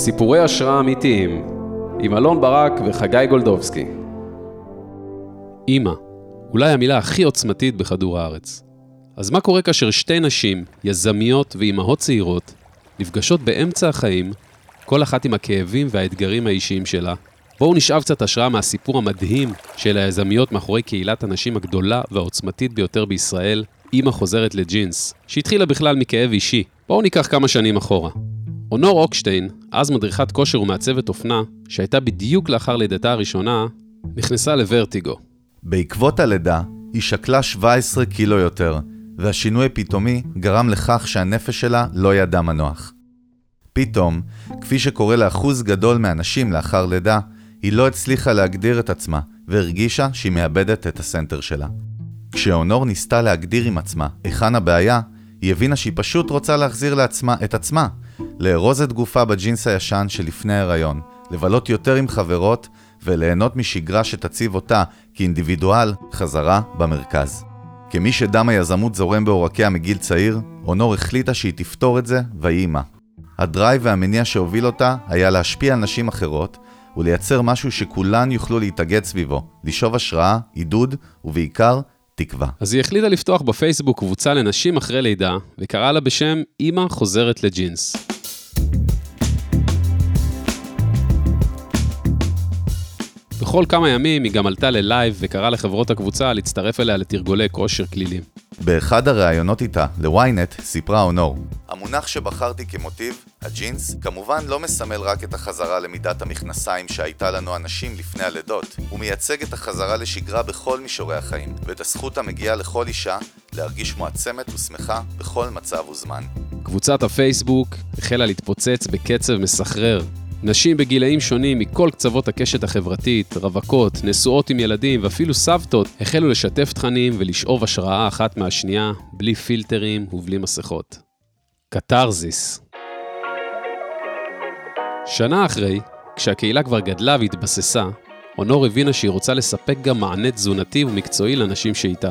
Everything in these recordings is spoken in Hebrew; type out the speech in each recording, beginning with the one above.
סיפורי השראה אמיתיים עם אלון ברק וחגי גולדובסקי. אימא, אולי המילה הכי עוצמתית בכדור הארץ. אז מה קורה כאשר שתי נשים, יזמיות ואימהות צעירות, נפגשות באמצע החיים, כל אחת עם הכאבים והאתגרים האישיים שלה? בואו נשאב קצת השראה מהסיפור המדהים של היזמיות מאחורי קהילת הנשים הגדולה והעוצמתית ביותר בישראל, אימא חוזרת לג'ינס, שהתחילה בכלל מכאב אישי. בואו ניקח כמה שנים אחורה. אונור אוקשטיין, אז מדריכת כושר ומעצבת אופנה, שהייתה בדיוק לאחר לידתה הראשונה, נכנסה לוורטיגו. בעקבות הלידה, היא שקלה 17 קילו יותר, והשינוי הפתאומי גרם לכך שהנפש שלה לא ידע מנוח. פתאום, כפי שקורה לאחוז גדול מהנשים לאחר לידה, היא לא הצליחה להגדיר את עצמה, והרגישה שהיא מאבדת את הסנטר שלה. כשאונור ניסתה להגדיר עם עצמה היכן הבעיה, היא הבינה שהיא פשוט רוצה להחזיר לעצמה את עצמה, לארוז את גופה בג'ינס הישן שלפני ההיריון, לבלות יותר עם חברות וליהנות משגרה שתציב אותה כאינדיבידואל חזרה במרכז. כמי שדם היזמות זורם בעורקיה מגיל צעיר, אונור החליטה שהיא תפתור את זה, ויהי מה. הדרייב והמניע שהוביל אותה היה להשפיע על נשים אחרות ולייצר משהו שכולן יוכלו להתאגד סביבו, לשאוב השראה, עידוד ובעיקר תקווה. אז היא החליטה לפתוח בפייסבוק קבוצה לנשים אחרי לידה, וקראה לה בשם אמא חוזרת לג'ינס. בכל כמה ימים היא גם עלתה ללייב וקראה לחברות הקבוצה להצטרף אליה לתרגולי כושר כלילים. באחד הראיונות איתה, ל-ynet, סיפרה אונור: המונח שבחרתי כמוטיב, הג'ינס, כמובן לא מסמל רק את החזרה למידת המכנסיים שהייתה לנו הנשים לפני הלידות, הוא מייצג את החזרה לשגרה בכל מישורי החיים, ואת הזכות המגיעה לכל אישה להרגיש מועצמת ושמחה בכל מצב וזמן. קבוצת הפייסבוק החלה להתפוצץ בקצב מסחרר. נשים בגילאים שונים מכל קצוות הקשת החברתית, רווקות, נשואות עם ילדים ואפילו סבתות, החלו לשתף תכנים ולשאוב השראה אחת מהשנייה, בלי פילטרים ובלי מסכות. קתרזיס שנה אחרי, כשהקהילה כבר גדלה והתבססה, אונור הבינה שהיא רוצה לספק גם מענה תזונתי ומקצועי לנשים שאיתה.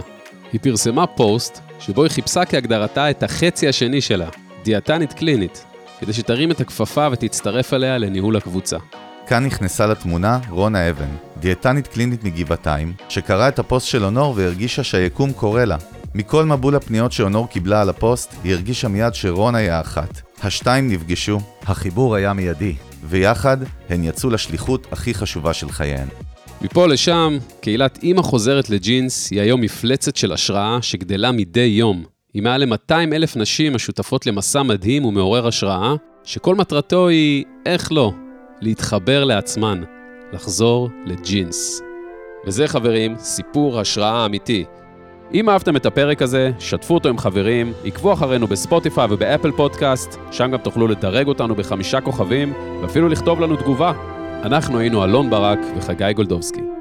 היא פרסמה פוסט שבו היא חיפשה כהגדרתה את החצי השני שלה, דיאטנית קלינית, כדי שתרים את הכפפה ותצטרף אליה לניהול הקבוצה. כאן נכנסה לתמונה רונה אבן, דיאטנית קלינית מגבעתיים, שקראה את הפוסט של אונור והרגישה שהיקום קורא לה. מכל מבול הפניות שאונור קיבלה על הפוסט, היא הרגישה מיד שרונה היא האחת. השתיים נפגשו, החיבור היה מיידי, ויחד הן יצאו לשליחות הכי חשובה של חייהן. מפה לשם, קהילת אימא חוזרת לג'ינס היא היום מפלצת של השראה שגדלה מדי יום, עם מעל ל-200 אלף נשים השותפות למסע מדהים ומעורר השראה, שכל מטרתו היא, איך לא, להתחבר לעצמן, לחזור לג'ינס. וזה חברים, סיפור השראה אמיתי. אם אהבתם את הפרק הזה, שתפו אותו עם חברים, עקבו אחרינו בספוטיפיי ובאפל פודקאסט, שם גם תוכלו לדרג אותנו בחמישה כוכבים, ואפילו לכתוב לנו תגובה. אנחנו היינו אלון ברק וחגי גולדובסקי.